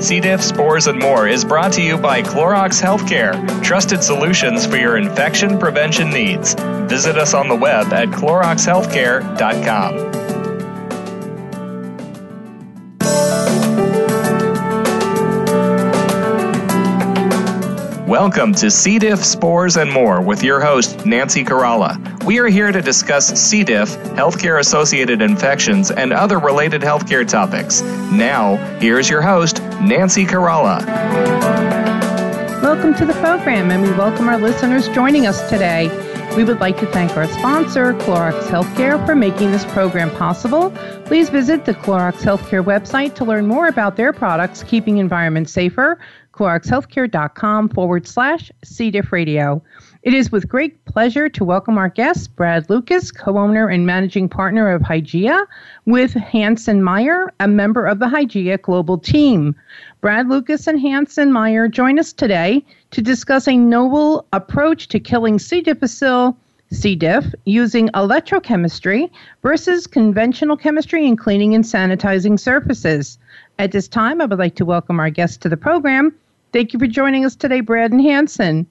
C. diff, spores, and more is brought to you by Clorox Healthcare, trusted solutions for your infection prevention needs. Visit us on the web at cloroxhealthcare.com. Welcome to C. diff, spores, and more with your host, Nancy Caralla. We are here to discuss C. diff, healthcare associated infections, and other related healthcare topics. Now, here's your host, Nancy Caralla. Welcome to the program, and we welcome our listeners joining us today. We would like to thank our sponsor, Clorox Healthcare, for making this program possible. Please visit the Clorox Healthcare website to learn more about their products, keeping environments safer cloroxhealthcare.com forward slash C. diff radio. It is with great pleasure to welcome our guest, Brad Lucas, co owner and managing partner of Hygieia, with Hansen Meyer, a member of the Hygieia Global team. Brad Lucas and Hansen Meyer join us today to discuss a novel approach to killing C. difficile. C. diff using electrochemistry versus conventional chemistry in cleaning and sanitizing surfaces. At this time, I would like to welcome our guest to the program, Thank you for joining us today, Brad and Hanson.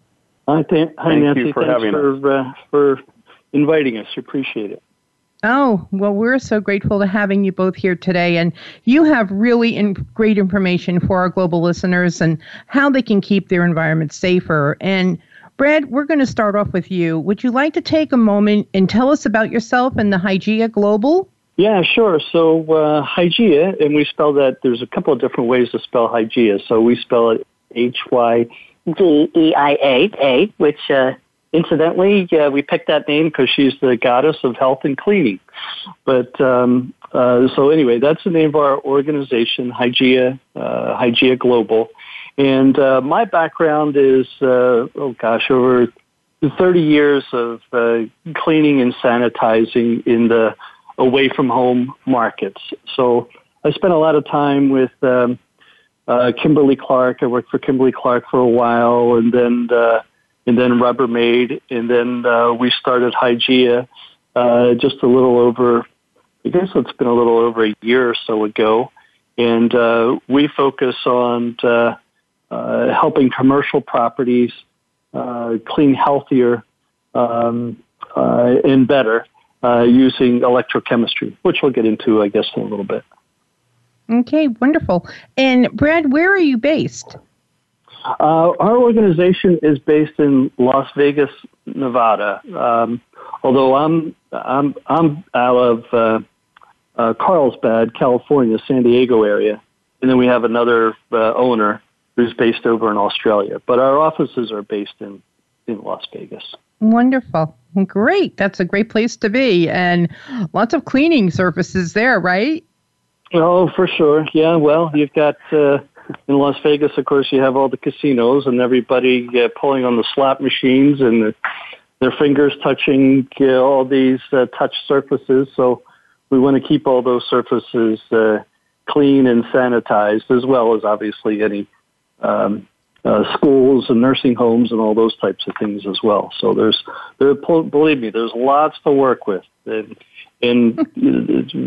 Hi, th- hi Thank Nancy. You for Thanks having for, uh, for inviting us. Appreciate it. Oh, well, we're so grateful to having you both here today. And you have really in- great information for our global listeners and how they can keep their environment safer. And Brad, we're going to start off with you. Would you like to take a moment and tell us about yourself and the Hygieia Global? Yeah, sure. So uh, Hygieia, and we spell that, there's a couple of different ways to spell Hygieia. So we spell it H Y D E I A A, which uh, incidentally uh, we picked that name because she's the goddess of health and cleaning. But um, uh, so anyway, that's the name of our organization, Hygieia, uh, Hygieia Global. And uh, my background is, uh, oh gosh, over 30 years of uh, cleaning and sanitizing in the away from home markets. So I spent a lot of time with um, uh, Kimberly Clark. I worked for Kimberly Clark for a while, and then uh, and then Rubbermaid, and then uh, we started Hygieia uh, just a little over. I guess it's been a little over a year or so ago, and uh, we focus on uh, uh, helping commercial properties uh, clean healthier um, uh, and better uh, using electrochemistry, which we'll get into, I guess, in a little bit. Okay, wonderful. And Brad, where are you based? Uh, our organization is based in Las Vegas, Nevada. Um, although I'm I'm I'm out of uh, uh, Carlsbad, California, San Diego area, and then we have another uh, owner who's based over in Australia. But our offices are based in in Las Vegas. Wonderful. Great. That's a great place to be. And lots of cleaning services there, right? Oh, for sure. Yeah. Well, you've got uh, in Las Vegas, of course, you have all the casinos and everybody uh, pulling on the slot machines and the, their fingers touching uh, all these uh, touch surfaces. So we want to keep all those surfaces uh, clean and sanitized, as well as obviously any um, uh, schools and nursing homes and all those types of things as well. So there's, there, believe me, there's lots to work with. And and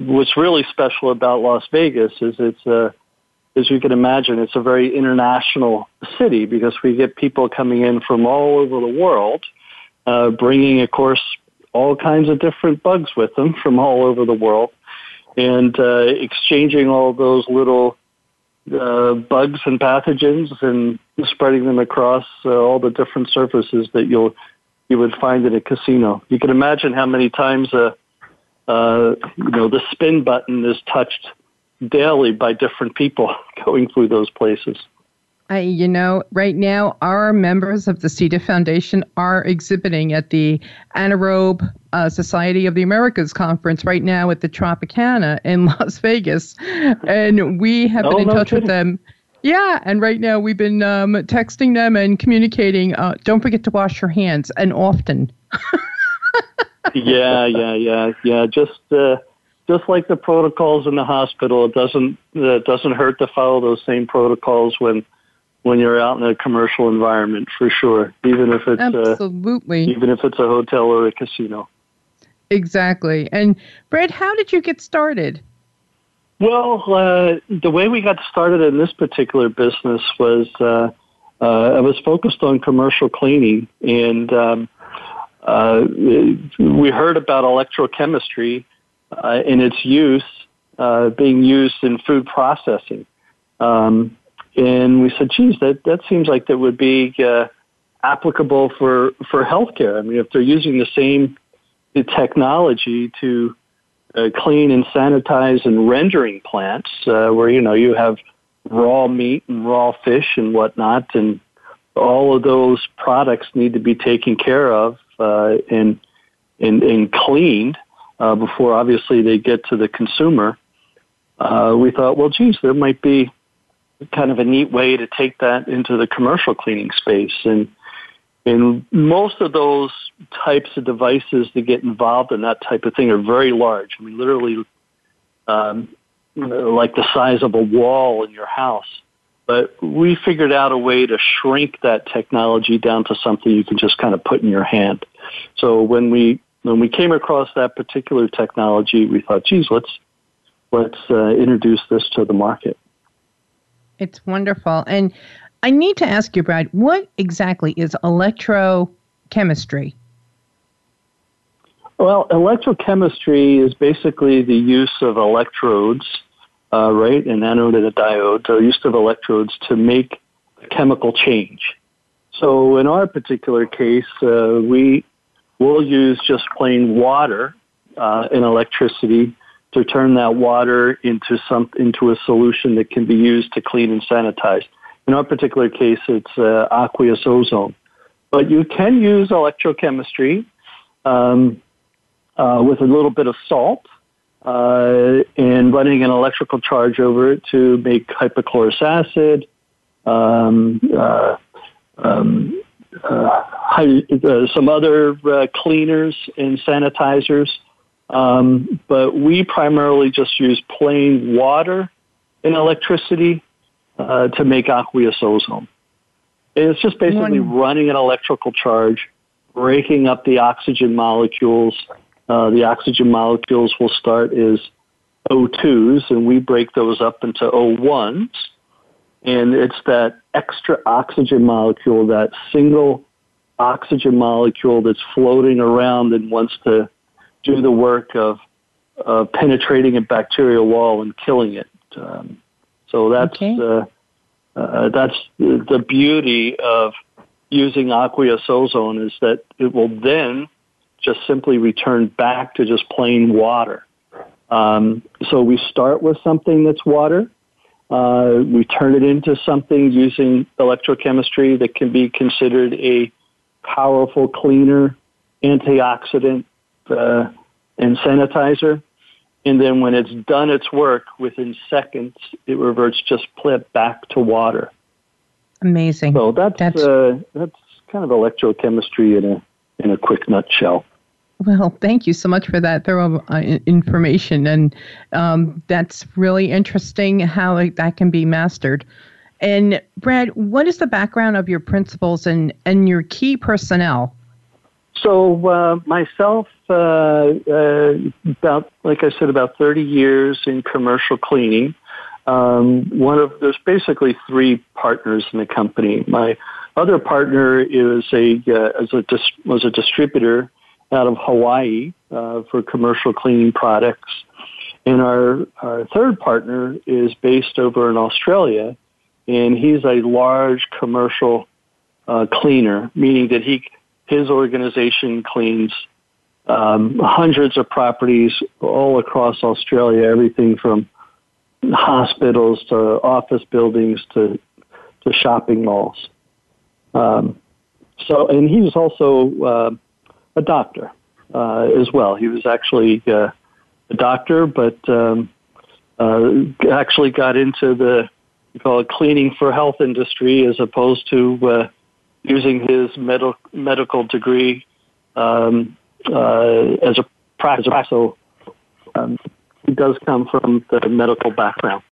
what's really special about Las Vegas is it's a, as you can imagine, it's a very international city because we get people coming in from all over the world, uh, bringing, of course, all kinds of different bugs with them from all over the world, and uh, exchanging all those little uh, bugs and pathogens and spreading them across uh, all the different surfaces that you'll you would find in a casino. You can imagine how many times a uh, you know, the spin button is touched daily by different people going through those places. I, you know, right now our members of the C. diff Foundation are exhibiting at the Anaerobe uh, Society of the Americas conference right now at the Tropicana in Las Vegas, and we have been oh, in no touch kidding. with them. Yeah, and right now we've been um, texting them and communicating. Uh, don't forget to wash your hands and often. yeah, yeah, yeah, yeah. Just uh, just like the protocols in the hospital, it doesn't uh, it doesn't hurt to follow those same protocols when when you're out in a commercial environment for sure. Even if it's uh, absolutely uh, even if it's a hotel or a casino. Exactly. And Brad, how did you get started? Well, uh, the way we got started in this particular business was uh, uh, I was focused on commercial cleaning, and um, uh, we heard about electrochemistry uh, and its use uh, being used in food processing. Um, and we said, geez, that, that seems like that would be uh, applicable for, for healthcare. I mean, if they're using the same technology to uh, clean and sanitize and rendering plants, uh, where, you know, you have raw meat and raw fish and whatnot, and all of those products need to be taken care of uh, and, and, and cleaned uh, before obviously they get to the consumer. Uh, we thought, well, geez, there might be kind of a neat way to take that into the commercial cleaning space. And, and most of those types of devices that get involved in that type of thing are very large. I mean, literally um, like the size of a wall in your house. But we figured out a way to shrink that technology down to something you can just kind of put in your hand. So when we when we came across that particular technology, we thought, geez, let's let's uh, introduce this to the market. It's wonderful. And I need to ask you, Brad, what exactly is electrochemistry? Well, electrochemistry is basically the use of electrodes, uh, right, an anode and a diode, the use of electrodes to make a chemical change. So in our particular case, uh, we will use just plain water uh, and electricity to turn that water into some into a solution that can be used to clean and sanitize. In our particular case, it's uh, aqueous ozone. But you can use electrochemistry um, uh, with a little bit of salt uh, and running an electrical charge over it to make hypochlorous acid, um, uh, um, uh, uh, some other cleaners and sanitizers. Um, but we primarily just use plain water and electricity uh, to make aqueous ozone. it's just basically running an electrical charge, breaking up the oxygen molecules. Uh, the oxygen molecules will start as O2s, and we break those up into O1s. And it's that extra oxygen molecule, that single oxygen molecule that's floating around and wants to do the work of, of penetrating a bacterial wall and killing it. Um, so that's okay. uh, uh, that's the, the beauty of using aqueous ozone is that it will then just simply return back to just plain water. Um, so we start with something that's water. Uh, we turn it into something using electrochemistry that can be considered a powerful cleaner, antioxidant, uh, and sanitizer. And then when it's done its work, within seconds, it reverts just back to water. Amazing. So that's that's, uh, that's kind of electrochemistry in a in a quick nutshell. Well, thank you so much for that thorough uh, information, and um, that's really interesting how it, that can be mastered. And Brad, what is the background of your principals and and your key personnel? So uh, myself, uh, uh, about like I said, about 30 years in commercial cleaning. Um, one of there's basically three partners in the company. My other partner is a uh, a dis- was a distributor out of Hawaii uh, for commercial cleaning products, and our our third partner is based over in Australia, and he's a large commercial uh, cleaner, meaning that he his organization cleans um, hundreds of properties all across Australia, everything from hospitals to office buildings to to shopping malls. Um, so, and he was also uh, a doctor uh, as well. He was actually uh, a doctor, but um, uh, actually got into the we call it cleaning for health industry as opposed to uh, using his med- medical degree um, uh, as a practice. So um, he does come from the medical background.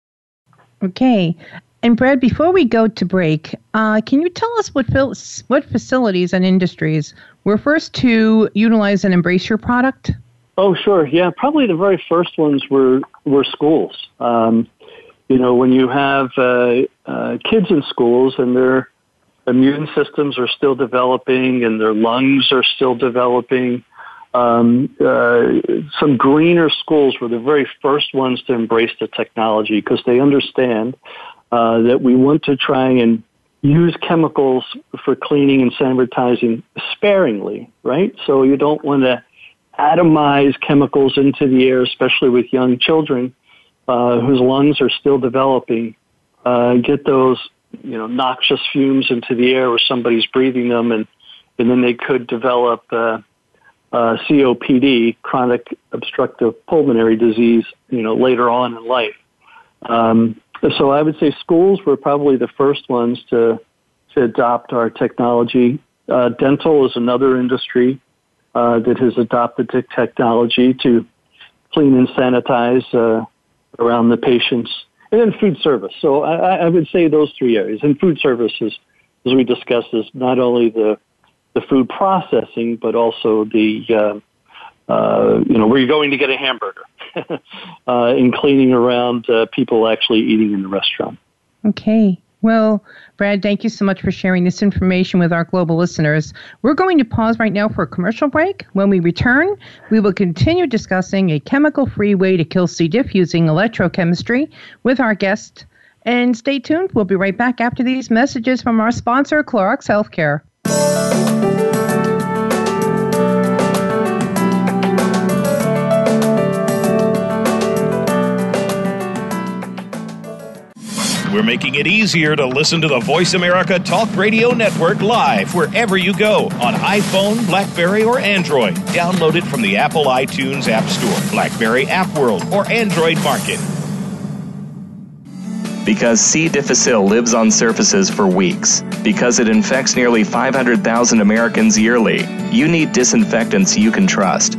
Okay. And Brad, before we go to break, uh, can you tell us what fil- what facilities and industries were first to utilize and embrace your product? Oh, sure. Yeah, probably the very first ones were were schools. Um, you know, when you have uh, uh, kids in schools and their immune systems are still developing and their lungs are still developing. Um, uh, some greener schools were the very first ones to embrace the technology because they understand uh, that we want to try and use chemicals for cleaning and sanitizing sparingly, right? So you don't want to atomize chemicals into the air, especially with young children uh, whose lungs are still developing. Uh, get those, you know, noxious fumes into the air where somebody's breathing them, and and then they could develop uh, uh, COPD, chronic obstructive pulmonary disease, you know, later on in life. Um, so I would say schools were probably the first ones to to adopt our technology. Uh, dental is another industry uh, that has adopted the technology to clean and sanitize uh, around the patients, and then food service. So I, I would say those three areas. And food services, as we discussed, is not only the the food processing, but also the uh, you know, where you're going to get a hamburger, uh, cleaning around uh, people actually eating in the restaurant. Okay. Well, Brad, thank you so much for sharing this information with our global listeners. We're going to pause right now for a commercial break. When we return, we will continue discussing a chemical free way to kill C. diff using electrochemistry with our guest. And stay tuned. We'll be right back after these messages from our sponsor, Clorox Healthcare. We're making it easier to listen to the Voice America Talk Radio Network live wherever you go on iPhone, Blackberry, or Android. Download it from the Apple iTunes App Store, Blackberry App World, or Android Market. Because C. difficile lives on surfaces for weeks, because it infects nearly 500,000 Americans yearly, you need disinfectants you can trust.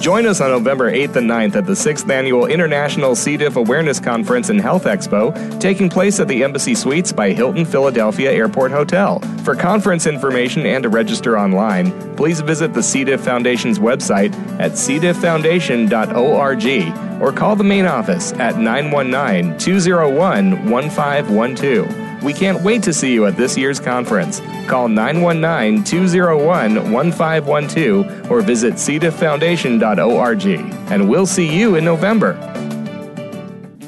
Join us on November 8th and 9th at the 6th Annual International C. diff Awareness Conference and Health Expo, taking place at the Embassy Suites by Hilton Philadelphia Airport Hotel. For conference information and to register online, please visit the C. diff Foundation's website at cdifffoundation.org or call the main office at 919 201 1512. We can't wait to see you at this year's conference. Call 919 201 1512 or visit cdifffoundation.org. And we'll see you in November.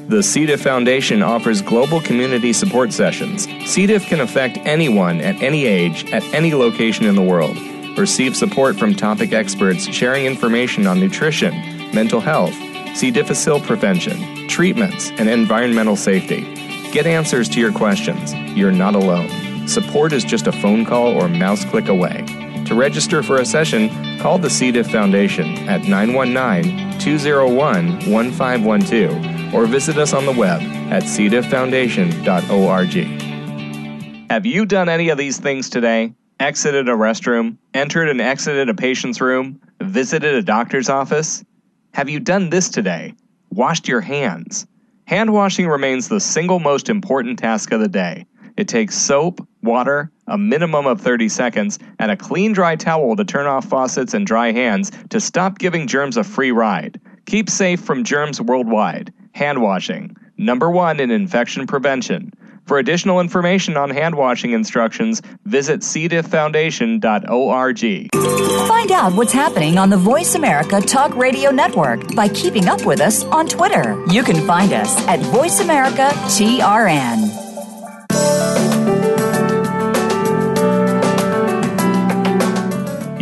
The C. diff Foundation offers global community support sessions. C. diff can affect anyone at any age, at any location in the world. Receive support from topic experts sharing information on nutrition, mental health, C. difficile prevention, treatments, and environmental safety. Get answers to your questions. You're not alone. Support is just a phone call or mouse click away. To register for a session, call the C. diff Foundation at 919 201 1512 or visit us on the web at cdifffoundation.org. Have you done any of these things today? Exited a restroom, entered and exited a patient's room, visited a doctor's office? Have you done this today? Washed your hands? Hand washing remains the single most important task of the day. It takes soap, water, a minimum of 30 seconds, and a clean dry towel to turn off faucets and dry hands to stop giving germs a free ride. Keep safe from germs worldwide. Hand washing, number one in infection prevention. For additional information on hand washing instructions, visit cdifffoundation.org. Find out what's happening on the Voice America Talk Radio Network by keeping up with us on Twitter. You can find us at Voice America TRN.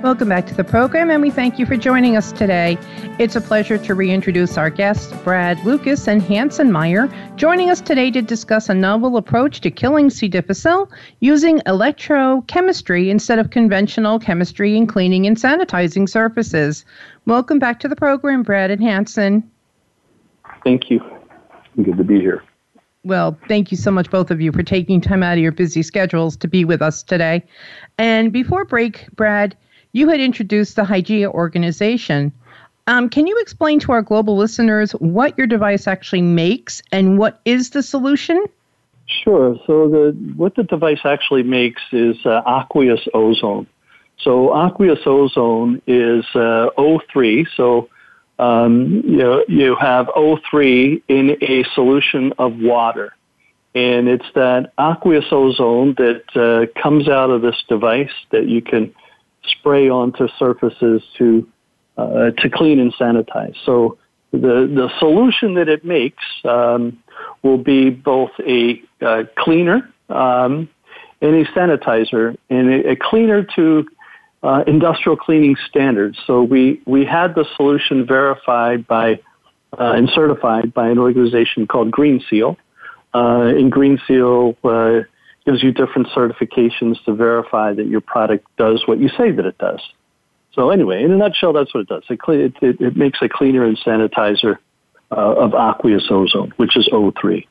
Welcome back to the program, and we thank you for joining us today. It's a pleasure to reintroduce our guests, Brad Lucas and Hanson Meyer, joining us today to discuss a novel approach to killing C. difficile using electrochemistry instead of conventional chemistry in cleaning and sanitizing surfaces. Welcome back to the program, Brad and Hanson. Thank you. Good to be here. Well, thank you so much, both of you, for taking time out of your busy schedules to be with us today. And before break, Brad, you had introduced the Hygieia organization. Um, can you explain to our global listeners what your device actually makes and what is the solution? Sure. So the what the device actually makes is uh, aqueous ozone. So aqueous ozone is uh, O3. So um, you know, you have O3 in a solution of water, and it's that aqueous ozone that uh, comes out of this device that you can spray onto surfaces to uh, to clean and sanitize. So the the solution that it makes um, will be both a uh, cleaner um, and a sanitizer, and a, a cleaner to uh, industrial cleaning standards. So we we had the solution verified by uh, and certified by an organization called Green Seal. Uh, and Green Seal uh, gives you different certifications to verify that your product does what you say that it does. So anyway, in a nutshell, that's what it does. It, it, it, it makes a cleaner and sanitizer uh, of aqueous ozone, which is O3.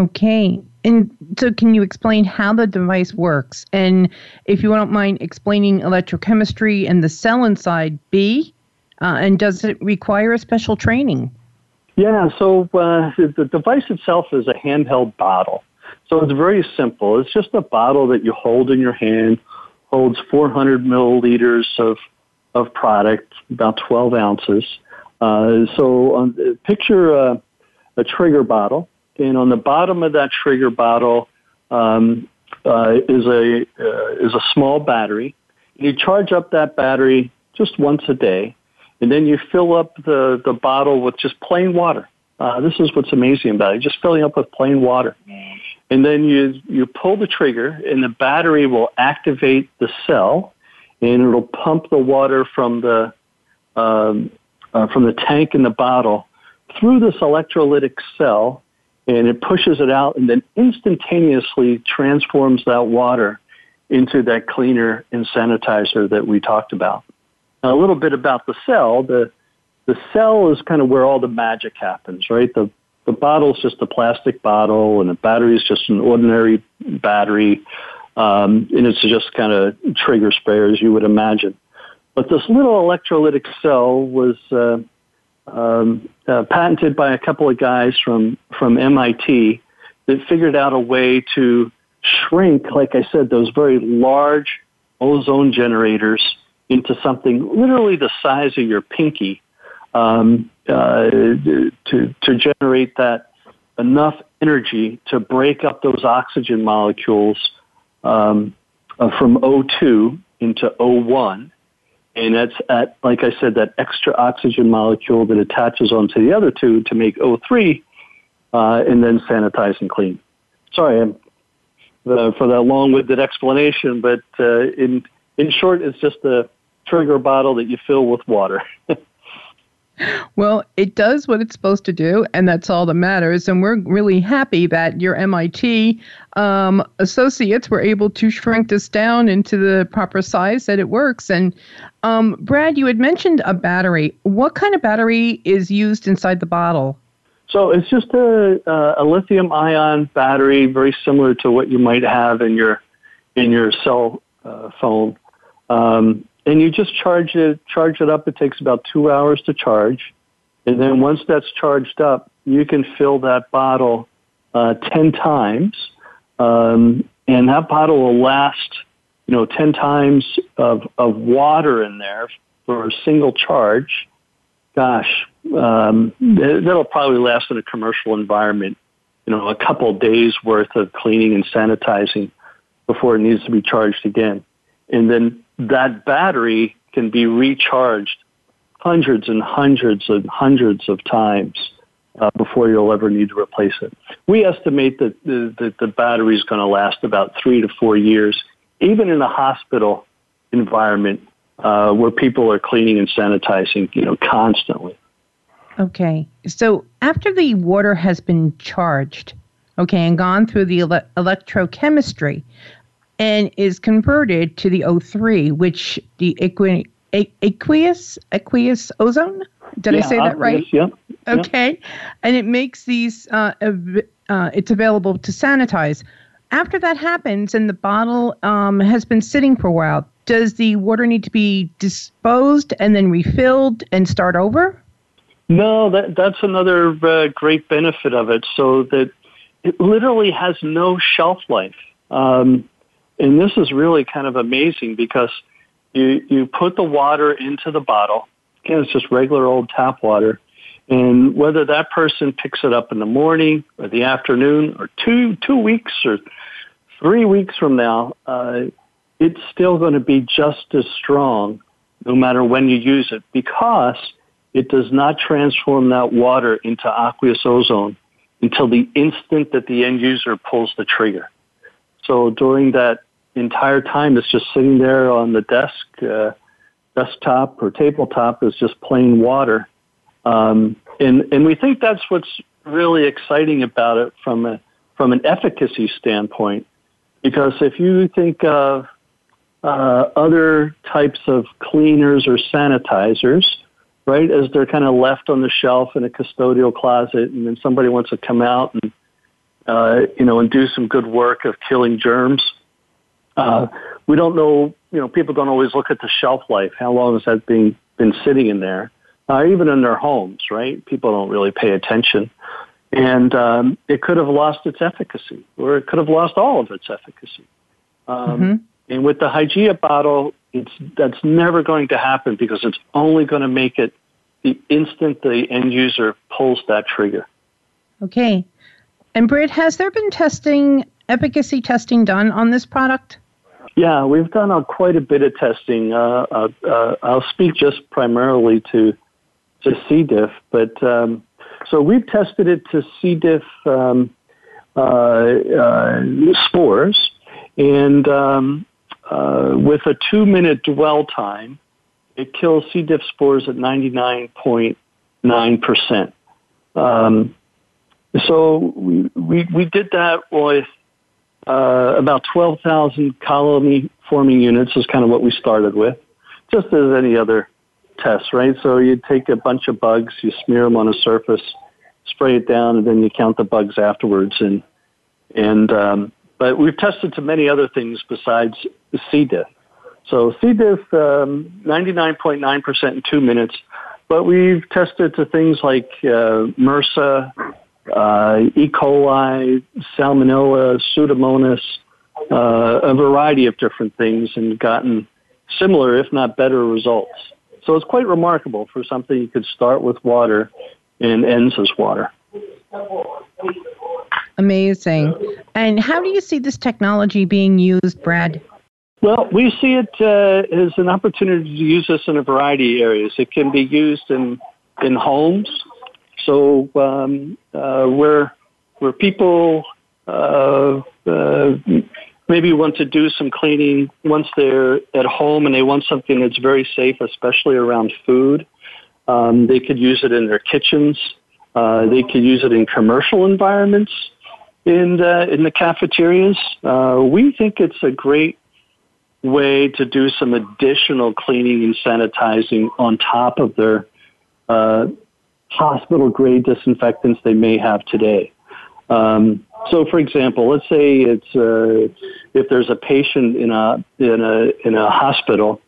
Okay. And so, can you explain how the device works? And if you don't mind explaining electrochemistry and the cell inside B, uh, and does it require a special training? Yeah, so uh, the device itself is a handheld bottle. So it's very simple. It's just a bottle that you hold in your hand, holds 400 milliliters of, of product, about 12 ounces. Uh, so um, picture a, a, trigger bottle, and on the bottom of that trigger bottle um, uh, is a uh, is a small battery. You charge up that battery just once a day, and then you fill up the, the bottle with just plain water. Uh, this is what's amazing about it, just filling up with plain water and then you you pull the trigger, and the battery will activate the cell, and it'll pump the water from the um, uh, from the tank in the bottle through this electrolytic cell, and it pushes it out, and then instantaneously transforms that water into that cleaner and sanitizer that we talked about. Now, a little bit about the cell. The the cell is kind of where all the magic happens, right? The the bottle's just a plastic bottle, and the battery is just an ordinary battery, um, and it's just kind of trigger sprayer as you would imagine. But this little electrolytic cell was uh, um, uh, patented by a couple of guys from from MIT that figured out a way to shrink, like I said, those very large ozone generators into something literally the size of your pinky um, uh, to to generate that enough energy to break up those oxygen molecules um, uh, from O2 into O1, and that's at like I said that extra oxygen molecule that attaches onto the other two to make O3, uh, and then sanitize and clean. Sorry, I'm, uh, for that long-winded explanation, but uh, in in short, it's just a trigger bottle that you fill with water. Well, it does what it's supposed to do, and that's all that matters. And we're really happy that your MIT um, associates were able to shrink this down into the proper size that it works. And um, Brad, you had mentioned a battery. What kind of battery is used inside the bottle? So it's just a, a lithium ion battery, very similar to what you might have in your in your cell uh, phone. Um, and you just charge it charge it up. It takes about two hours to charge, and then once that's charged up, you can fill that bottle uh, ten times, um, and that bottle will last, you know, ten times of of water in there for a single charge. Gosh, um, that'll probably last in a commercial environment, you know, a couple days worth of cleaning and sanitizing before it needs to be charged again. And then that battery can be recharged hundreds and hundreds and hundreds of times uh, before you'll ever need to replace it. We estimate that the, that the battery is going to last about three to four years. Even in a hospital environment, uh, where people are cleaning and sanitizing, you know, constantly. Okay. So after the water has been charged, okay, and gone through the ele- electrochemistry and is converted to the O3, which the aqueous, aqueous, aqueous ozone? Did yeah, I say that right? Yeah. Okay. And it makes these, uh, uh, it's available to sanitize. After that happens and the bottle um, has been sitting for a while, does the water need to be disposed and then refilled and start over? No, that, that's another uh, great benefit of it. So that it literally has no shelf life. Um, and this is really kind of amazing because you, you put the water into the bottle. Again, it's just regular old tap water. And whether that person picks it up in the morning or the afternoon or two, two weeks or three weeks from now, uh, it's still going to be just as strong no matter when you use it because it does not transform that water into aqueous ozone until the instant that the end user pulls the trigger. So during that entire time, it's just sitting there on the desk, uh, desktop or tabletop is just plain water. Um, and, and we think that's what's really exciting about it from a, from an efficacy standpoint. Because if you think of uh, other types of cleaners or sanitizers, right, as they're kind of left on the shelf in a custodial closet, and then somebody wants to come out and uh, you know and do some good work of killing germs. Uh, we don't know, you know, people don't always look at the shelf life. How long has that been been sitting in there? Uh, even in their homes, right? People don't really pay attention, and um, it could have lost its efficacy, or it could have lost all of its efficacy. Um, mm-hmm. And with the Hygieia bottle, it's that's never going to happen because it's only going to make it the instant the end user pulls that trigger. Okay. And Britt, has there been testing, efficacy testing done on this product? Yeah, we've done a, quite a bit of testing. Uh, uh, uh, I'll speak just primarily to to C. diff, but um, so we've tested it to C. diff um, uh, uh, spores, and um, uh, with a two minute dwell time, it kills C. diff spores at 99.9%. Um, so we, we, we did that with uh, about 12,000 colony forming units is kind of what we started with, just as any other test, right? So you take a bunch of bugs, you smear them on a surface, spray it down, and then you count the bugs afterwards. And and um, but we've tested to many other things besides C. diff. So C. diff, um, 99.9% in two minutes, but we've tested to things like uh, MRSA, uh, E. coli, Salmonella, Pseudomonas, uh, a variety of different things and gotten similar, if not better, results. So it's quite remarkable for something you could start with water and ends as water. Amazing. And how do you see this technology being used, Brad? Well, we see it uh, as an opportunity to use this in a variety of areas. It can be used in in homes, so um, uh, where where people uh, uh, maybe want to do some cleaning once they're at home and they want something that's very safe, especially around food. Um, they could use it in their kitchens. Uh, they could use it in commercial environments, in the, in the cafeterias. Uh, we think it's a great way to do some additional cleaning and sanitizing on top of their uh, hospital grade disinfectants they may have today. Um, so, for example, let's say it's uh, if there's a patient in a in a in a hospital.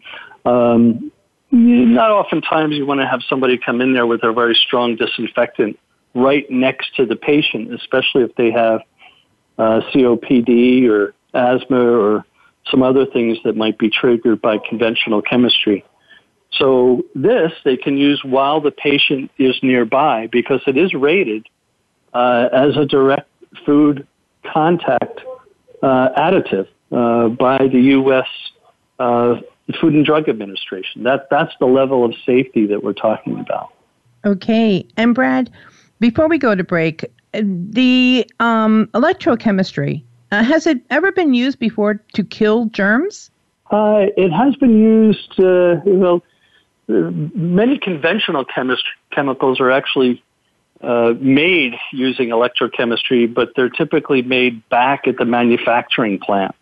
Um, not oftentimes you want to have somebody come in there with a very strong disinfectant right next to the patient, especially if they have uh, COPD or asthma or some other things that might be triggered by conventional chemistry. So this they can use while the patient is nearby because it is rated uh, as a direct food contact uh, additive uh, by the U.S. Uh, food and Drug Administration. That that's the level of safety that we're talking about. Okay, and Brad, before we go to break, the um, electrochemistry uh, has it ever been used before to kill germs? Uh, it has been used, uh, well, many conventional chemist- chemicals are actually uh, made using electrochemistry, but they're typically made back at the manufacturing plant.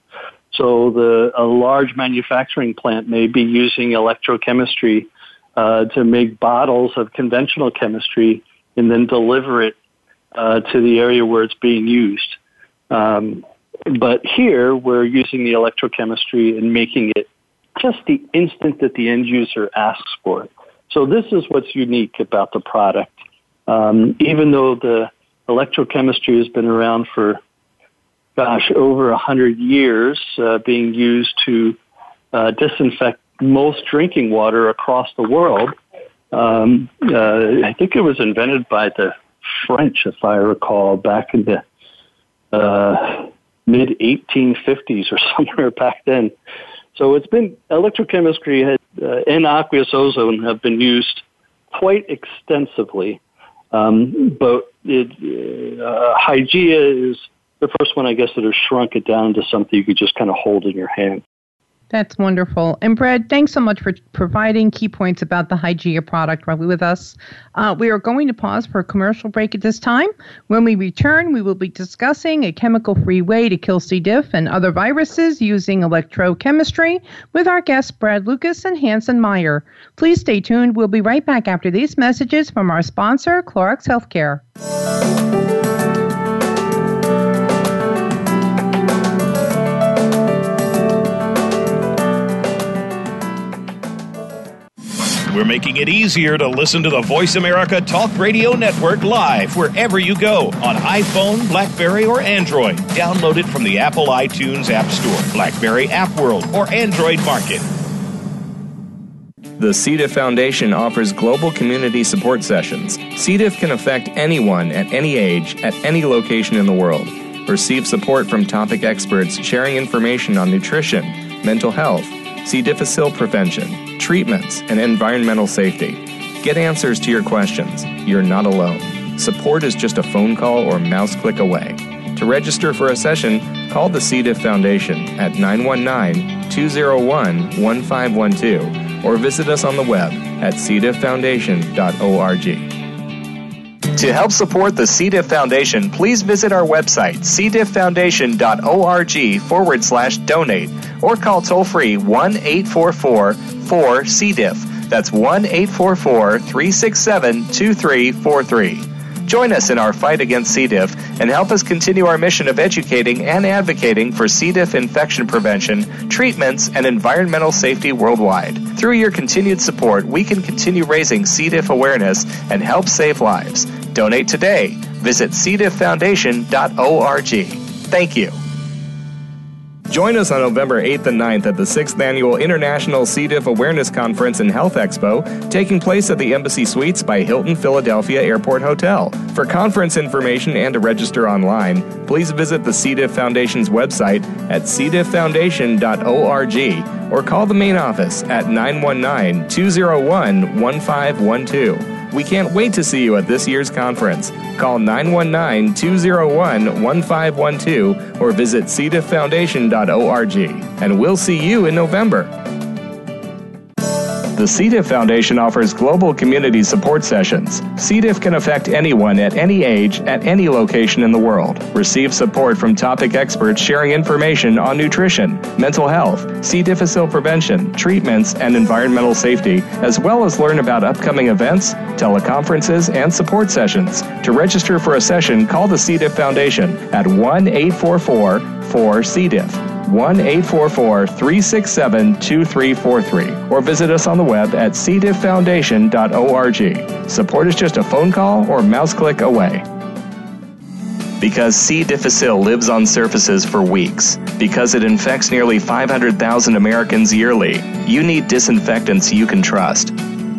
So the a large manufacturing plant may be using electrochemistry uh, to make bottles of conventional chemistry and then deliver it uh, to the area where it's being used. Um, but here we're using the electrochemistry and making it just the instant that the end user asks for it. So this is what's unique about the product. Um, even though the electrochemistry has been around for, gosh, over a hundred years, uh, being used to uh, disinfect most drinking water across the world. Um, uh, I think it was invented by the French, if I recall, back in the uh, mid 1850s or somewhere back then. So it's been electrochemistry had, uh, and aqueous ozone have been used quite extensively. Um, but it, uh, Hygieia is the first one, I guess, that has shrunk it down to something you could just kind of hold in your hand. That's wonderful. And Brad, thanks so much for providing key points about the Hygieia product with us. Uh, we are going to pause for a commercial break at this time. When we return, we will be discussing a chemical free way to kill C. diff and other viruses using electrochemistry with our guests Brad Lucas and Hanson Meyer. Please stay tuned. We'll be right back after these messages from our sponsor, Clorox Healthcare. We're making it easier to listen to the Voice America Talk Radio Network live wherever you go on iPhone, Blackberry, or Android. Download it from the Apple iTunes App Store, Blackberry App World, or Android Market. The C. diff Foundation offers global community support sessions. C. diff can affect anyone at any age, at any location in the world. Receive support from topic experts sharing information on nutrition, mental health, C. difficile prevention, treatments, and environmental safety. Get answers to your questions. You're not alone. Support is just a phone call or mouse click away. To register for a session, call the C. diff Foundation at 919 201 1512 or visit us on the web at cdifffoundation.org. To help support the C. diff Foundation, please visit our website, cdifffoundation.org forward slash donate, or call toll free 1 844 4 C. diff. That's 1 844 367 2343. Join us in our fight against C. diff and help us continue our mission of educating and advocating for C. diff infection prevention, treatments, and environmental safety worldwide. Through your continued support, we can continue raising C. diff awareness and help save lives. Donate today. Visit cdifffoundation.org. Thank you. Join us on November 8th and 9th at the 6th Annual International C. diff Awareness Conference and Health Expo, taking place at the Embassy Suites by Hilton Philadelphia Airport Hotel. For conference information and to register online, please visit the C. diff Foundation's website at cdifffoundation.org or call the main office at 919 201 1512. We can't wait to see you at this year's conference. Call 919 201 1512 or visit cdifffoundation.org. And we'll see you in November. The C. diff Foundation offers global community support sessions. C. diff can affect anyone at any age, at any location in the world. Receive support from topic experts sharing information on nutrition, mental health, C. difficile prevention, treatments, and environmental safety, as well as learn about upcoming events, teleconferences, and support sessions. To register for a session, call the C. diff Foundation at 1 844 4 C. diff. 1 844 367 2343 or visit us on the web at cdifffoundation.org. Support is just a phone call or mouse click away. Because C. difficile lives on surfaces for weeks, because it infects nearly 500,000 Americans yearly, you need disinfectants you can trust.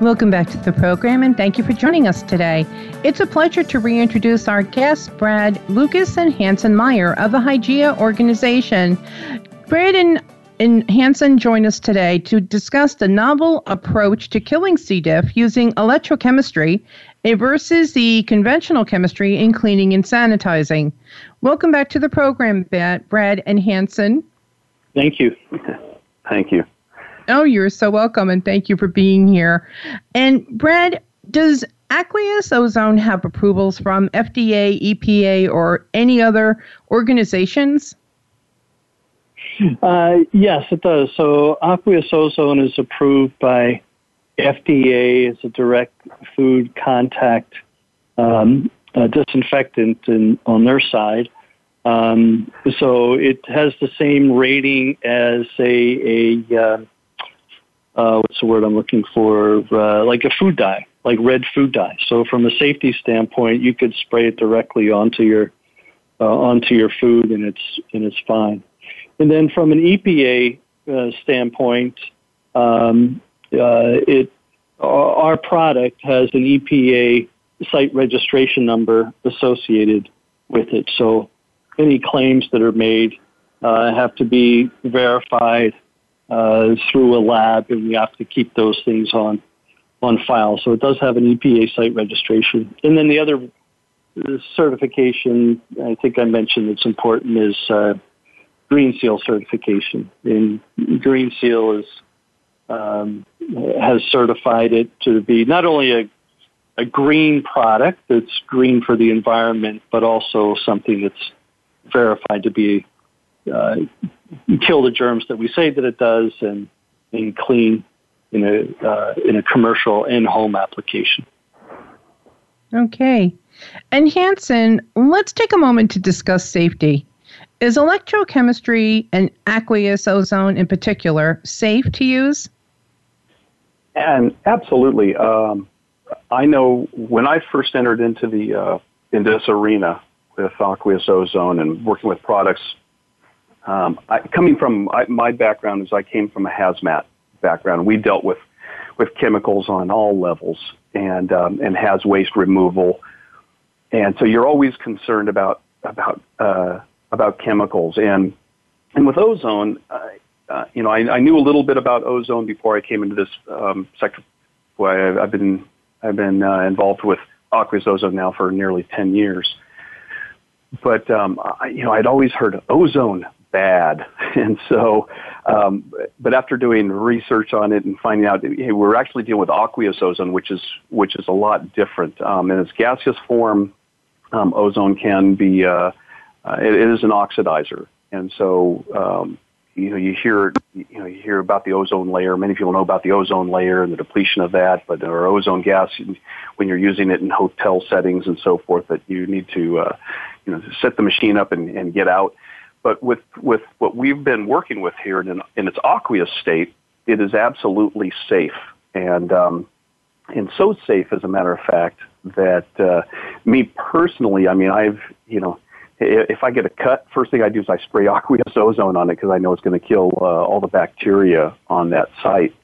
Welcome back to the program and thank you for joining us today. It's a pleasure to reintroduce our guests, Brad Lucas and Hanson Meyer of the Hygieia organization. Brad and and Hanson join us today to discuss the novel approach to killing C. diff using electrochemistry versus the conventional chemistry in cleaning and sanitizing. Welcome back to the program, Brad and Hanson. Thank you. Thank you. Oh, you're so welcome, and thank you for being here. And Brad, does aqueous ozone have approvals from FDA, EPA, or any other organizations? Uh, yes, it does. So aqueous ozone is approved by FDA as a direct food contact um, disinfectant in, on their side. Um, so it has the same rating as a, a uh, uh, what's the word I'm looking for? Uh, like a food dye, like red food dye. So from a safety standpoint, you could spray it directly onto your uh, onto your food, and it's and it's fine. And then from an EPA uh, standpoint, um, uh, it our product has an EPA site registration number associated with it. So any claims that are made uh, have to be verified uh, through a lab, and we have to keep those things on on file. So it does have an EPA site registration. And then the other certification, I think I mentioned that's important, is uh, Green Seal certification. And Green Seal is um, has certified it to be not only a a green product that's green for the environment, but also something that's verified to be uh, kill the germs that we say that it does and, and clean in a uh, in a commercial and home application. Okay. And Hanson, let's take a moment to discuss safety. Is electrochemistry and aqueous ozone in particular safe to use? And absolutely. Um, I know when I first entered into the uh, into this arena with aqueous ozone and working with products, um, I, coming from I, my background is I came from a hazmat background. We dealt with with chemicals on all levels and um, and haz waste removal, and so you're always concerned about about uh, about chemicals and and with ozone, uh, uh, you know, I, I knew a little bit about ozone before I came into this um, sector. I've, I've been I've been uh, involved with aqueous ozone now for nearly ten years. But um, I, you know, I'd always heard ozone bad, and so. Um, but after doing research on it and finding out, hey, we're actually dealing with aqueous ozone, which is which is a lot different. Um, in its gaseous form, um, ozone can be uh, uh, it, it is an oxidizer, and so um, you know you hear you know you hear about the ozone layer. Many people know about the ozone layer and the depletion of that, but our ozone gas when you're using it in hotel settings and so forth, that you need to uh, you know set the machine up and, and get out. But with with what we've been working with here in, in its aqueous state, it is absolutely safe and um, and so safe, as a matter of fact, that uh, me personally, I mean, I've you know if I get a cut, first thing I do is I spray aqueous ozone on it because I know it's going to kill uh, all the bacteria on that site.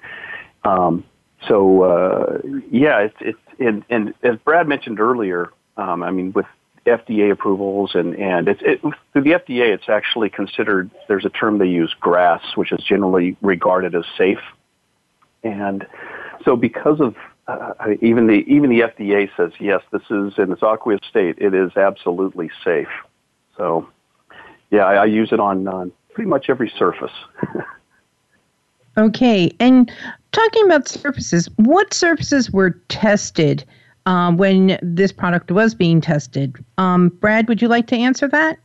Um, so uh, yeah, it's it's and, and as Brad mentioned earlier, um, I mean with FDA approvals and and it's it, through the FDA, it's actually considered. There's a term they use, GRAS, which is generally regarded as safe, and so because of uh, even the even the FDA says yes, this is in its aqueous state. It is absolutely safe. So, yeah, I, I use it on, on pretty much every surface. okay, and talking about surfaces, what surfaces were tested um, when this product was being tested? Um, Brad, would you like to answer that?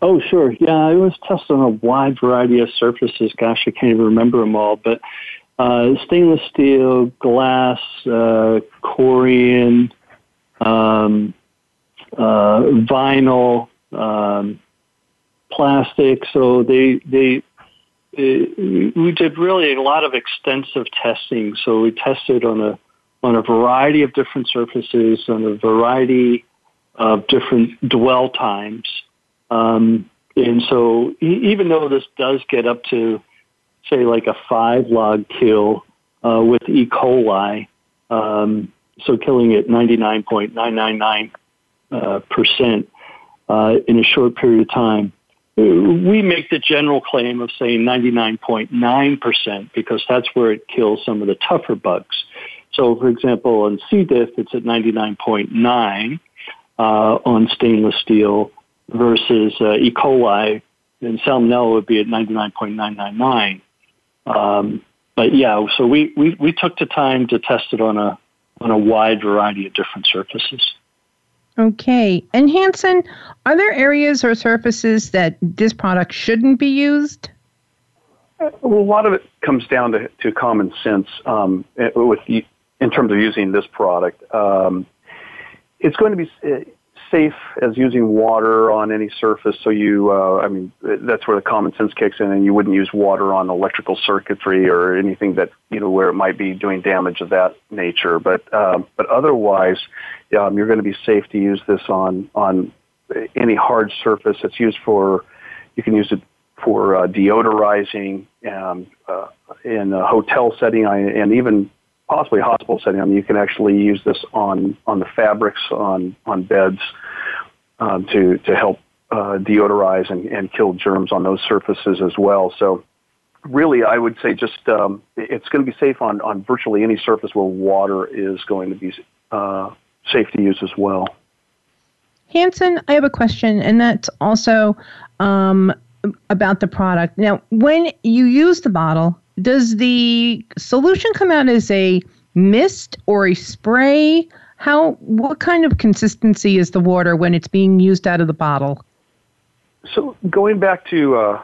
Oh, sure. Yeah, it was tested on a wide variety of surfaces. Gosh, I can't even remember them all, but uh, stainless steel, glass, uh, corian, um, uh, vinyl, um, plastic. So they they uh, we did really a lot of extensive testing. So we tested on a on a variety of different surfaces, on a variety of different dwell times. Um, and so even though this does get up to, say, like a five log kill uh, with E. coli, um, so killing it 99.999 uh, percent uh, in a short period of time, we make the general claim of saying 99.9% because that's where it kills some of the tougher bugs. So, for example, on C. diff, it's at 99.9 uh, on stainless steel versus uh, E. coli and salmonella would be at 99.999. Um, but yeah, so we, we, we took the time to test it on a on a wide variety of different surfaces. Okay. And Hanson, are there areas or surfaces that this product shouldn't be used? Well, a lot of it comes down to, to common sense um, with in terms of using this product. Um, it's going to be uh, safe as using water on any surface. So you, uh, I mean, that's where the common sense kicks in, and you wouldn't use water on electrical circuitry or anything that you know where it might be doing damage of that nature. But um, but otherwise, um, you're going to be safe to use this on on any hard surface. It's used for, you can use it for uh, deodorizing um, uh, in a hotel setting and even possibly hospital setting. I mean, you can actually use this on on the fabrics on on beds um, to to help uh, deodorize and, and kill germs on those surfaces as well. So, really, I would say just um, it's going to be safe on on virtually any surface where water is going to be uh, safe to use as well. Hanson, I have a question, and that's also um, about the product. Now, when you use the bottle, does the solution come out as a mist or a spray? How what kind of consistency is the water when it's being used out of the bottle? So going back to uh,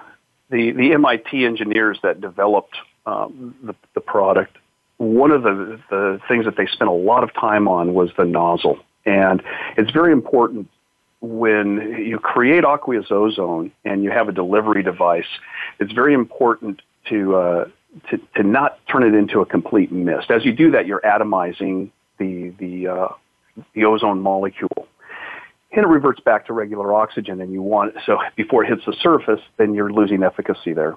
the the MIT engineers that developed um, the, the product, one of the the things that they spent a lot of time on was the nozzle, and it's very important when you create aqueous ozone and you have a delivery device. It's very important to uh, to, to not turn it into a complete mist. As you do that, you're atomizing the, the, uh, the ozone molecule. And it reverts back to regular oxygen and you want, so before it hits the surface, then you're losing efficacy there.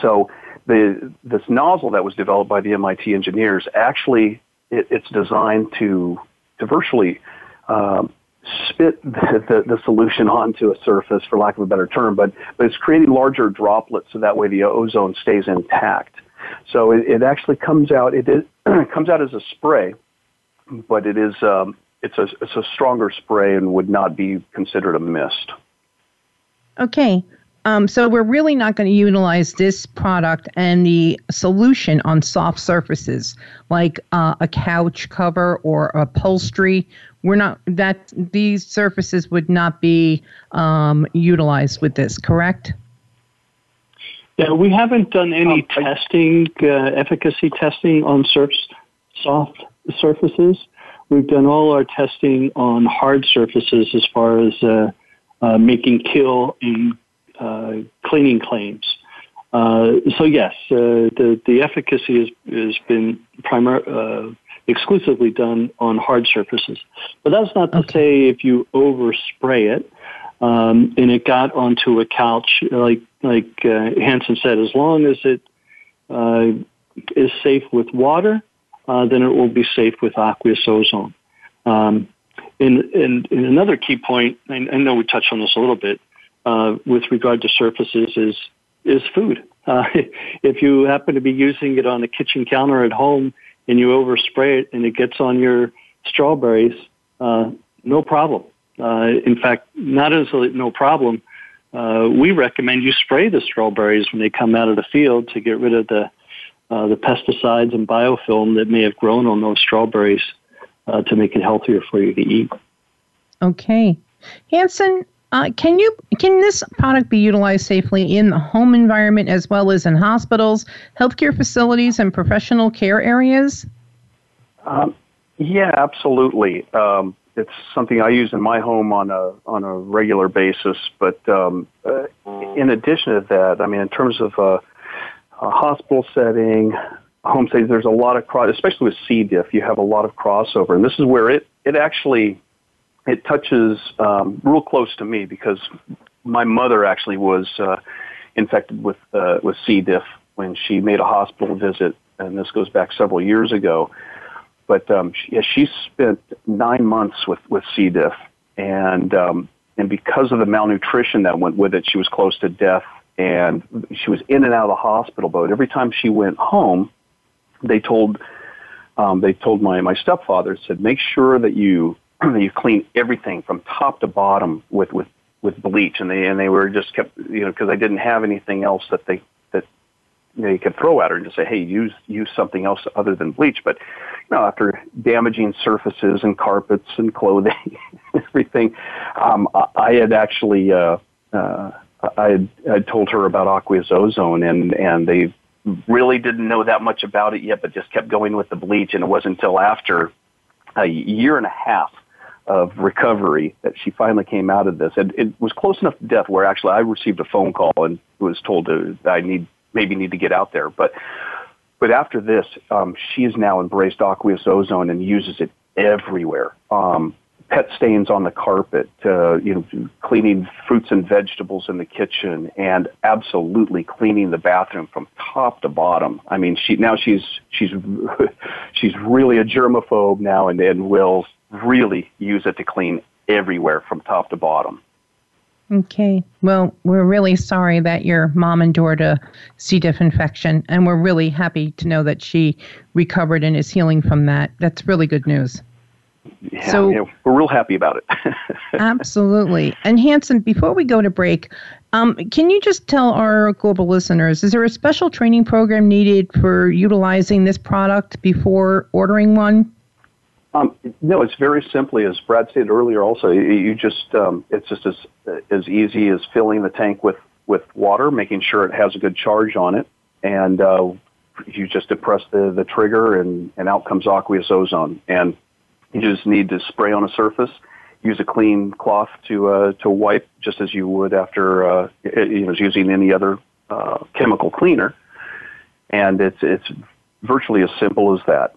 So the, this nozzle that was developed by the MIT engineers actually, it, it's designed to, to virtually, um, spit the, the, the, solution onto a surface, for lack of a better term, but, but it's creating larger droplets so that way the ozone stays intact. So it, it actually comes out, it comes out as a spray, but it is, um, it's, a, it's a stronger spray and would not be considered a mist. Okay. Um, so we're really not going to utilize this product and the solution on soft surfaces like uh, a couch cover or upholstery we're not that these surfaces would not be um, utilized with this, correct? Yeah, we haven't done any um, testing, uh, efficacy testing on surface, soft surfaces. We've done all our testing on hard surfaces as far as uh, uh, making kill and uh, cleaning claims. Uh, so yes, uh, the the efficacy has has been primar- exclusively done on hard surfaces. But that's not to okay. say if you overspray it um, and it got onto a couch, like like uh, Hanson said, as long as it uh, is safe with water, uh, then it will be safe with aqueous ozone. Um, and, and, and, another key point, I, I, know we touched on this a little bit, uh, with regard to surfaces is is food. Uh, if you happen to be using it on a kitchen counter at home and you overspray it and it gets on your strawberries, uh, no problem. Uh, in fact, not as a, no problem. Uh, we recommend you spray the strawberries when they come out of the field to get rid of the uh, the pesticides and biofilm that may have grown on those strawberries uh, to make it healthier for you to eat. Okay, Hanson, uh, can you can this product be utilized safely in the home environment as well as in hospitals, healthcare facilities, and professional care areas? Um, Yeah, absolutely. Um, it's something I use in my home on a on a regular basis. But um, uh, in addition to that, I mean, in terms of uh, a hospital setting, home settings, there's a lot of cross, especially with C. diff. You have a lot of crossover, and this is where it it actually it touches um, real close to me because my mother actually was uh, infected with uh, with C. diff when she made a hospital visit, and this goes back several years ago. But um, she, yeah, she spent nine months with with C. diff, and um, and because of the malnutrition that went with it, she was close to death, and she was in and out of the hospital. But every time she went home, they told um, they told my my stepfather said make sure that you you clean everything from top to bottom with with with bleach, and they and they were just kept you know because they didn't have anything else that they that you know you could throw at her and just say hey use use something else other than bleach, but you know after damaging surfaces and carpets and clothing everything, um, I had actually. Uh, uh, I had, I had told her about aqueous ozone and, and they really didn't know that much about it yet, but just kept going with the bleach. And it wasn't until after a year and a half of recovery that she finally came out of this. And it was close enough to death where actually I received a phone call and was told to, I need, maybe need to get out there. But, but after this, um, she has now embraced aqueous ozone and uses it everywhere. Um, pet stains on the carpet, uh, you know, cleaning fruits and vegetables in the kitchen, and absolutely cleaning the bathroom from top to bottom. I mean, she now she's she's she's really a germaphobe now, and and will really use it to clean everywhere from top to bottom. Okay. Well, we're really sorry that your mom endured a C. diff infection, and we're really happy to know that she recovered and is healing from that. That's really good news yeah, so yeah, we're real happy about it. absolutely. And Hanson, before we go to break, um, can you just tell our global listeners, is there a special training program needed for utilizing this product before ordering one? Um, no, it's very simply, as Brad stated earlier. Also, you just um, it's just as as easy as filling the tank with with water, making sure it has a good charge on it, and uh, you just depress the the trigger, and and out comes aqueous ozone. And you just need to spray on a surface. Use a clean cloth to uh, to wipe, just as you would after uh, you know using any other uh, chemical cleaner. And it's it's virtually as simple as that.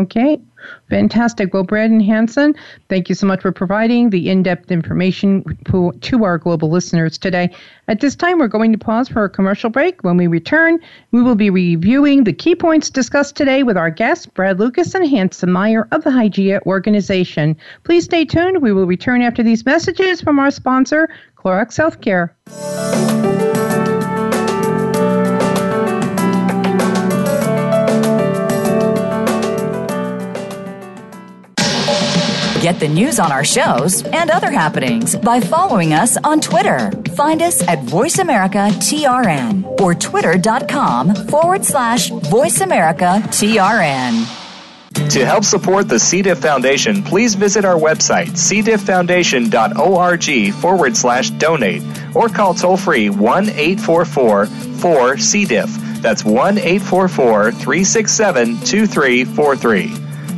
Okay, fantastic. Well, Brad and Hanson, thank you so much for providing the in depth information to our global listeners today. At this time, we're going to pause for a commercial break. When we return, we will be reviewing the key points discussed today with our guests, Brad Lucas and Hanson Meyer of the Hygeia organization. Please stay tuned. We will return after these messages from our sponsor, Clorox Healthcare. Get the news on our shows and other happenings by following us on Twitter. Find us at VoiceAmericaTRN or twitter.com forward slash VoiceAmericaTRN. To help support the C. diff Foundation, please visit our website, cdifffoundation.org forward slash donate, or call toll free 1 844 4 C. diff. That's 1 844 367 2343.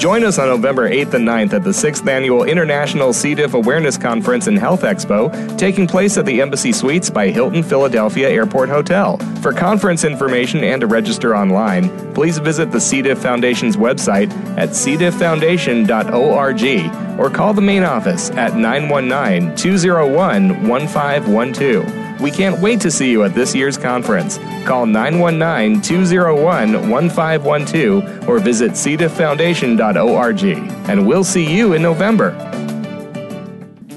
Join us on November 8th and 9th at the 6th Annual International C. diff Awareness Conference and Health Expo, taking place at the Embassy Suites by Hilton Philadelphia Airport Hotel. For conference information and to register online, please visit the C. diff Foundation's website at cdifffoundation.org or call the main office at 919 201 1512. We can't wait to see you at this year's conference. Call 919 201 1512 or visit cdifffoundation.org. And we'll see you in November.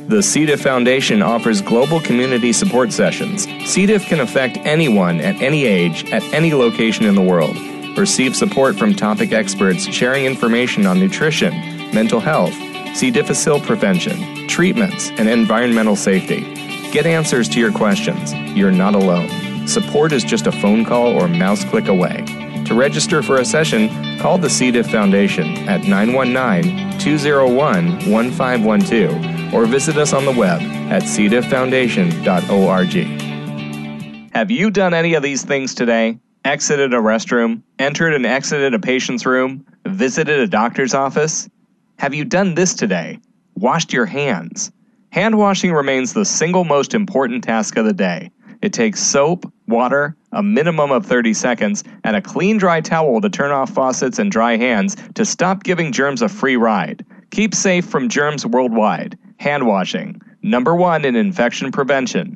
The C. diff Foundation offers global community support sessions. C. diff can affect anyone at any age, at any location in the world. Receive support from topic experts sharing information on nutrition, mental health, C. difficile prevention, treatments, and environmental safety. Get answers to your questions. You're not alone. Support is just a phone call or mouse click away. To register for a session, call the C. diff Foundation at 919 201 1512 or visit us on the web at cdifffoundation.org. Have you done any of these things today? Exited a restroom, entered and exited a patient's room, visited a doctor's office? Have you done this today? Washed your hands? Hand washing remains the single most important task of the day. It takes soap, water, a minimum of 30 seconds, and a clean dry towel to turn off faucets and dry hands to stop giving germs a free ride. Keep safe from germs worldwide. Hand washing, number one in infection prevention.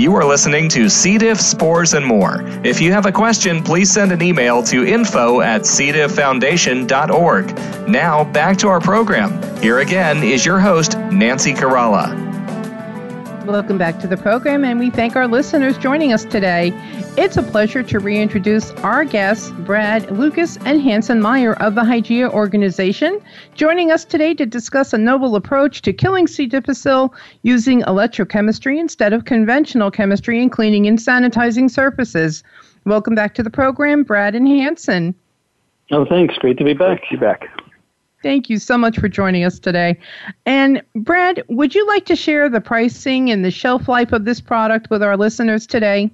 You are listening to C. diff, spores, and more. If you have a question, please send an email to info at cdifffoundation.org. Now, back to our program. Here again is your host, Nancy Caralla. Welcome back to the program, and we thank our listeners joining us today. It's a pleasure to reintroduce our guests, Brad Lucas and Hanson Meyer of the Hygeia organization, joining us today to discuss a novel approach to killing C. difficile using electrochemistry instead of conventional chemistry in cleaning and sanitizing surfaces. Welcome back to the program, Brad and Hanson. Oh, thanks. Great to be back. You back. Thank you so much for joining us today. And Brad, would you like to share the pricing and the shelf life of this product with our listeners today?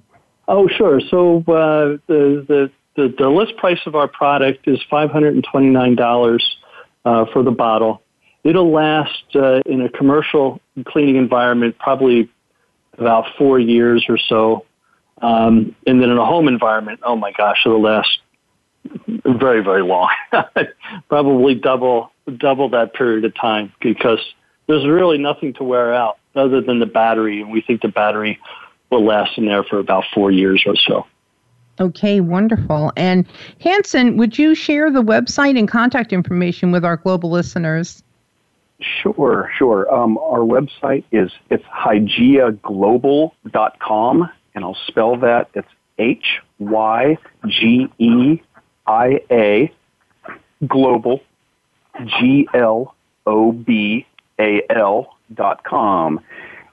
Oh, sure. So uh, the, the, the the list price of our product is five hundred and twenty nine dollars uh, for the bottle. It'll last uh, in a commercial cleaning environment probably about four years or so, um, and then in a home environment, oh my gosh, it'll last very very long, probably double double that period of time because there's really nothing to wear out other than the battery, and we think the battery will last in there for about four years or so. Okay, wonderful. And Hanson, would you share the website and contact information with our global listeners? Sure, sure. Um, our website is it's hygeiaglobal.com, and I'll spell that. It's H Y G E I A global G L O B A L dot com.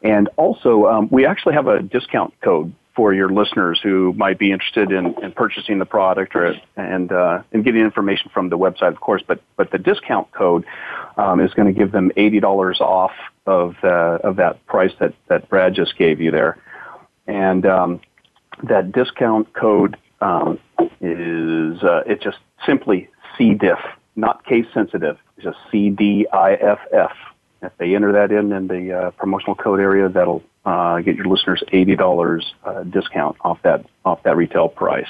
And also, um, we actually have a discount code for your listeners who might be interested in, in purchasing the product or and uh, and getting information from the website, of course. But but the discount code um, is going to give them eighty dollars off of uh, of that price that that Brad just gave you there, and um, that discount code um, is uh, it's just simply C diff, not case sensitive. It's just C D I F F if they enter that in in the uh, promotional code area, that'll uh, get your listeners eighty dollars uh, discount off that off that retail price.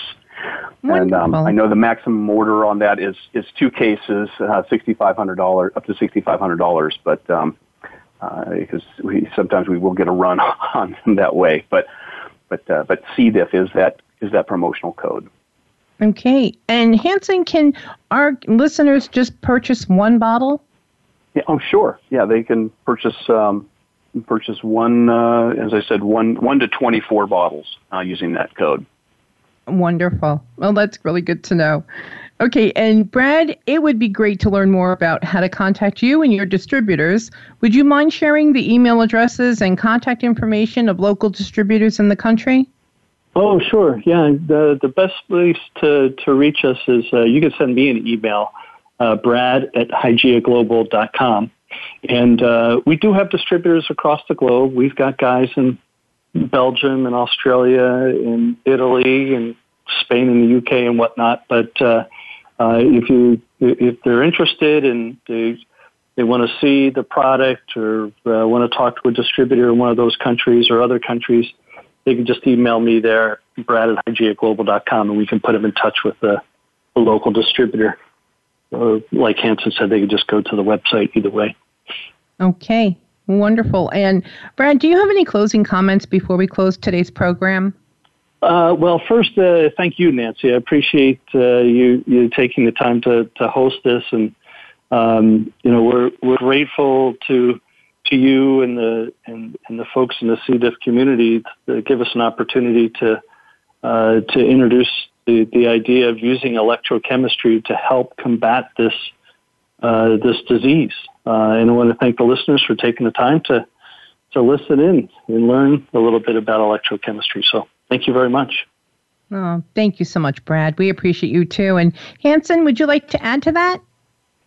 Wonderful. And um, I know the maximum order on that is is two cases, uh, sixty five hundred dollars up to sixty five hundred dollars, but um, uh, because we sometimes we will get a run on them that way, but but uh, but CDIF is that is that promotional code. Okay, and Hanson, can our listeners just purchase one bottle? Yeah, oh, sure. Yeah, they can purchase um, purchase one, uh, as I said, one one to twenty four bottles uh, using that code. Wonderful. Well, that's really good to know. Okay, and Brad, it would be great to learn more about how to contact you and your distributors. Would you mind sharing the email addresses and contact information of local distributors in the country? Oh, sure. Yeah, the the best place to to reach us is uh, you can send me an email uh, brad at hygeiaglobal.com. And uh, we do have distributors across the globe. We've got guys in Belgium and Australia and Italy and Spain and the UK and whatnot. But uh, uh, if you if they're interested and they they want to see the product or uh, want to talk to a distributor in one of those countries or other countries, they can just email me there, Brad at hygeiaglobal.com, and we can put them in touch with the, the local distributor or like Hanson said, they could just go to the website either way. Okay, wonderful. And Brad, do you have any closing comments before we close today's program? Uh, well, first, uh, thank you, Nancy. I appreciate uh, you you taking the time to, to host this, and um, you know we're we're grateful to to you and the and, and the folks in the C. diff community to give us an opportunity to uh, to introduce the, the idea of using electrochemistry to help combat this uh, this disease. Uh, and I want to thank the listeners for taking the time to to listen in and learn a little bit about electrochemistry. So. Thank you very much. Oh, thank you so much, Brad. We appreciate you too. And Hanson, would you like to add to that?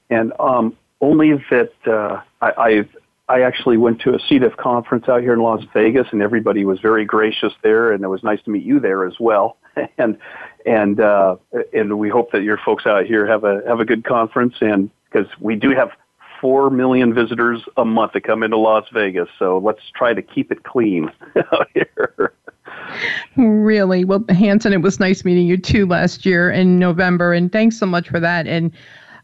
And um, only that uh, I, I I actually went to a diff conference out here in Las Vegas, and everybody was very gracious there, and it was nice to meet you there as well. and and uh, and we hope that your folks out here have a have a good conference, and because we do have four million visitors a month that come into Las Vegas, so let's try to keep it clean out here. Really? Well, Hanson, it was nice meeting you too last year in November, and thanks so much for that. And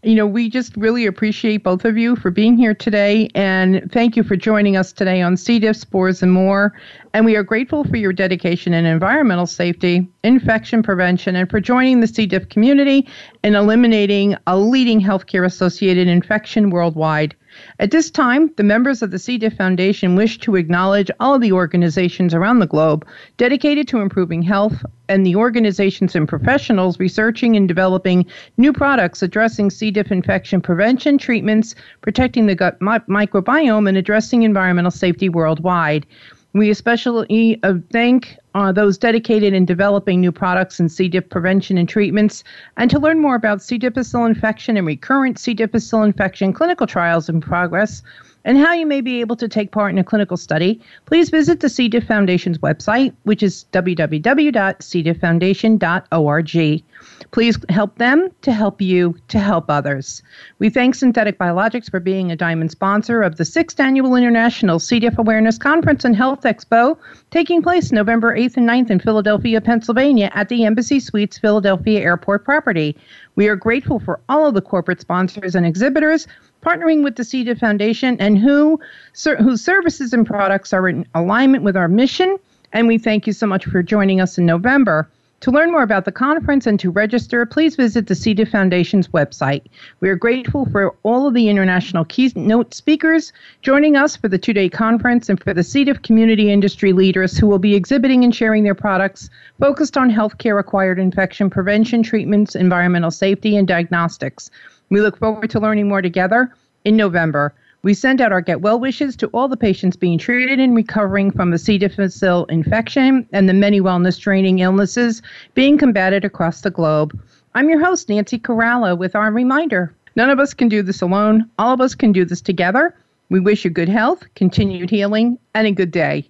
you know, we just really appreciate both of you for being here today, and thank you for joining us today on C. diff, spores, and more. And we are grateful for your dedication in environmental safety, infection prevention, and for joining the C. diff community in eliminating a leading healthcare associated infection worldwide. At this time, the members of the C. diff Foundation wish to acknowledge all of the organizations around the globe dedicated to improving health and the organizations and professionals researching and developing new products addressing C. diff infection prevention, treatments, protecting the gut mi- microbiome, and addressing environmental safety worldwide. We especially uh, thank uh, those dedicated in developing new products in C. diff prevention and treatments. And to learn more about C. difficile infection and recurrent C. difficile infection clinical trials in progress, and how you may be able to take part in a clinical study, please visit the C. diff Foundation's website, which is www.cdifffoundation.org. Please help them to help you to help others. We thank Synthetic Biologics for being a diamond sponsor of the sixth annual International C. diff Awareness Conference and Health Expo, taking place November 8th and 9th in Philadelphia, Pennsylvania at the Embassy Suites Philadelphia Airport property. We are grateful for all of the corporate sponsors and exhibitors partnering with the C. diff Foundation and who ser- whose services and products are in alignment with our mission. And we thank you so much for joining us in November. To learn more about the conference and to register, please visit the C. diff Foundation's website. We are grateful for all of the international keynote speakers joining us for the two day conference and for the C. diff community industry leaders who will be exhibiting and sharing their products focused on healthcare acquired infection prevention, treatments, environmental safety, and diagnostics. We look forward to learning more together in November. We send out our get well wishes to all the patients being treated and recovering from the C. difficile infection and the many wellness draining illnesses being combated across the globe. I'm your host, Nancy Caralla, with our reminder none of us can do this alone. All of us can do this together. We wish you good health, continued healing, and a good day.